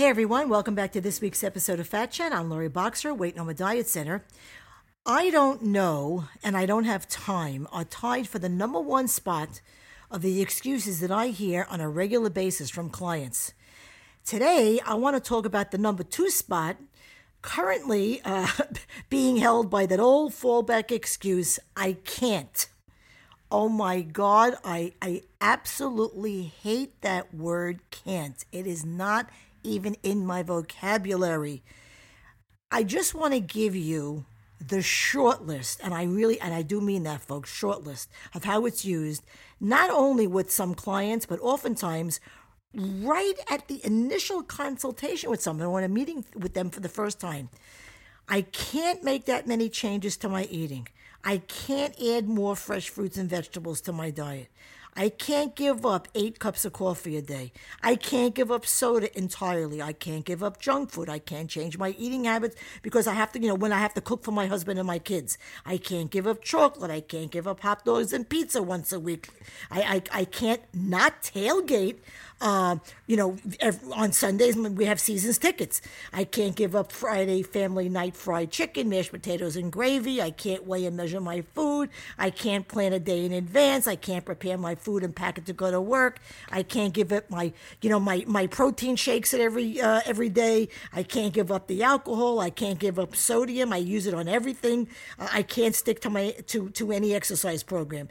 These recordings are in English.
Hey everyone, welcome back to this week's episode of Fat Chat. I'm Laurie Boxer, Weight No More Diet Center. I don't know, and I don't have time, are tied for the number one spot of the excuses that I hear on a regular basis from clients. Today, I want to talk about the number two spot, currently uh, being held by that old fallback excuse I can't. Oh my God, I, I absolutely hate that word can't. It is not even in my vocabulary. I just want to give you the short list, and I really, and I do mean that, folks, short list of how it's used, not only with some clients, but oftentimes right at the initial consultation with someone or a meeting with them for the first time. I can't make that many changes to my eating. I can't add more fresh fruits and vegetables to my diet. I can't give up eight cups of coffee a day. I can't give up soda entirely. I can't give up junk food. I can't change my eating habits because I have to, you know, when I have to cook for my husband and my kids. I can't give up chocolate. I can't give up hot dogs and pizza once a week. I, I, I can't not tailgate. Um, you know, on Sundays when we have seasons tickets. I can't give up Friday family night fried chicken, mashed potatoes, and gravy. I can't weigh and measure my food. I can't plan a day in advance. I can't prepare my food and pack it to go to work. I can't give up my, you know, my, my protein shakes at every uh, every day. I can't give up the alcohol. I can't give up sodium. I use it on everything. Uh, I can't stick to my to to any exercise program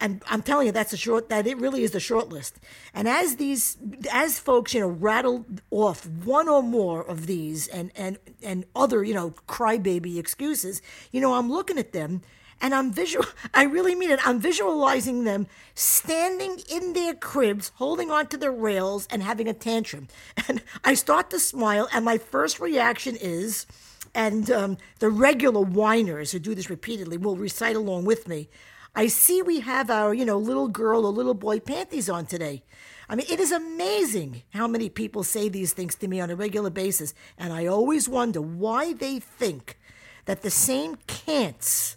and I'm telling you, that's a short. That it really is the short list. And as these, as folks, you know, rattle off one or more of these, and and and other, you know, crybaby excuses, you know, I'm looking at them, and I'm visual. I really mean it. I'm visualizing them standing in their cribs, holding onto the rails, and having a tantrum. And I start to smile, and my first reaction is. And um, the regular whiners who do this repeatedly will recite along with me. I see we have our, you know, little girl or little boy panties on today. I mean, it is amazing how many people say these things to me on a regular basis. And I always wonder why they think that the same can'ts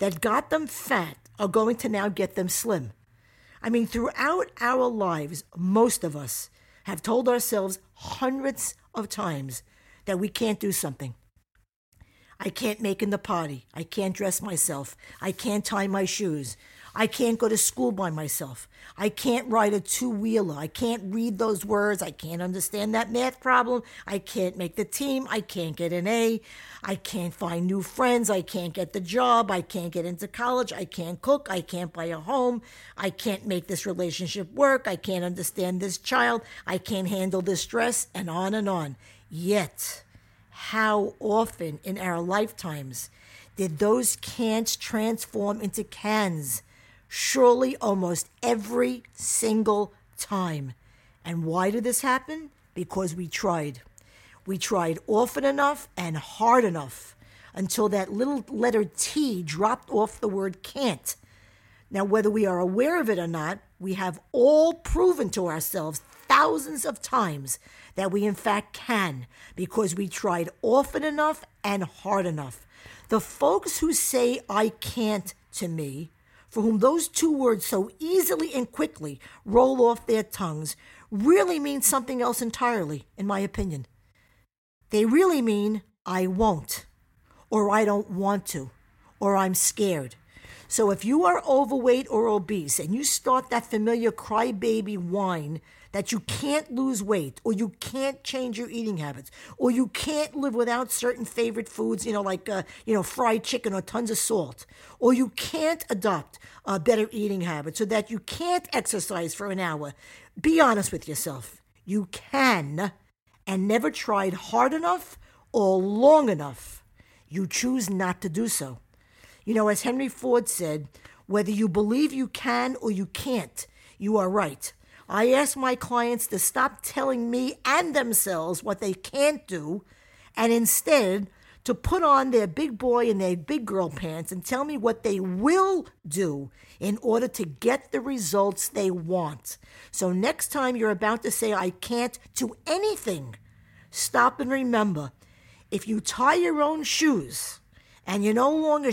that got them fat are going to now get them slim. I mean, throughout our lives, most of us have told ourselves hundreds of times that we can't do something. I can't make in the potty. I can't dress myself. I can't tie my shoes. I can't go to school by myself. I can't ride a two wheeler. I can't read those words. I can't understand that math problem. I can't make the team. I can't get an A. I can't find new friends. I can't get the job. I can't get into college. I can't cook. I can't buy a home. I can't make this relationship work. I can't understand this child. I can't handle this stress, and on and on. Yet, how often in our lifetimes did those can'ts transform into cans? Surely almost every single time. And why did this happen? Because we tried. We tried often enough and hard enough until that little letter T dropped off the word can't. Now, whether we are aware of it or not, we have all proven to ourselves thousands of times that we in fact can because we tried often enough and hard enough. The folks who say I can't to me, for whom those two words so easily and quickly roll off their tongues, really mean something else entirely, in my opinion. They really mean I won't, or I don't want to, or I'm scared. So if you are overweight or obese and you start that familiar crybaby whine that you can't lose weight or you can't change your eating habits or you can't live without certain favorite foods, you know, like, uh, you know, fried chicken or tons of salt, or you can't adopt uh, better eating habits or that you can't exercise for an hour, be honest with yourself. You can and never tried hard enough or long enough. You choose not to do so. You know, as Henry Ford said, whether you believe you can or you can't, you are right. I ask my clients to stop telling me and themselves what they can't do and instead to put on their big boy and their big girl pants and tell me what they will do in order to get the results they want. So next time you're about to say, I can't do anything, stop and remember if you tie your own shoes and you're no longer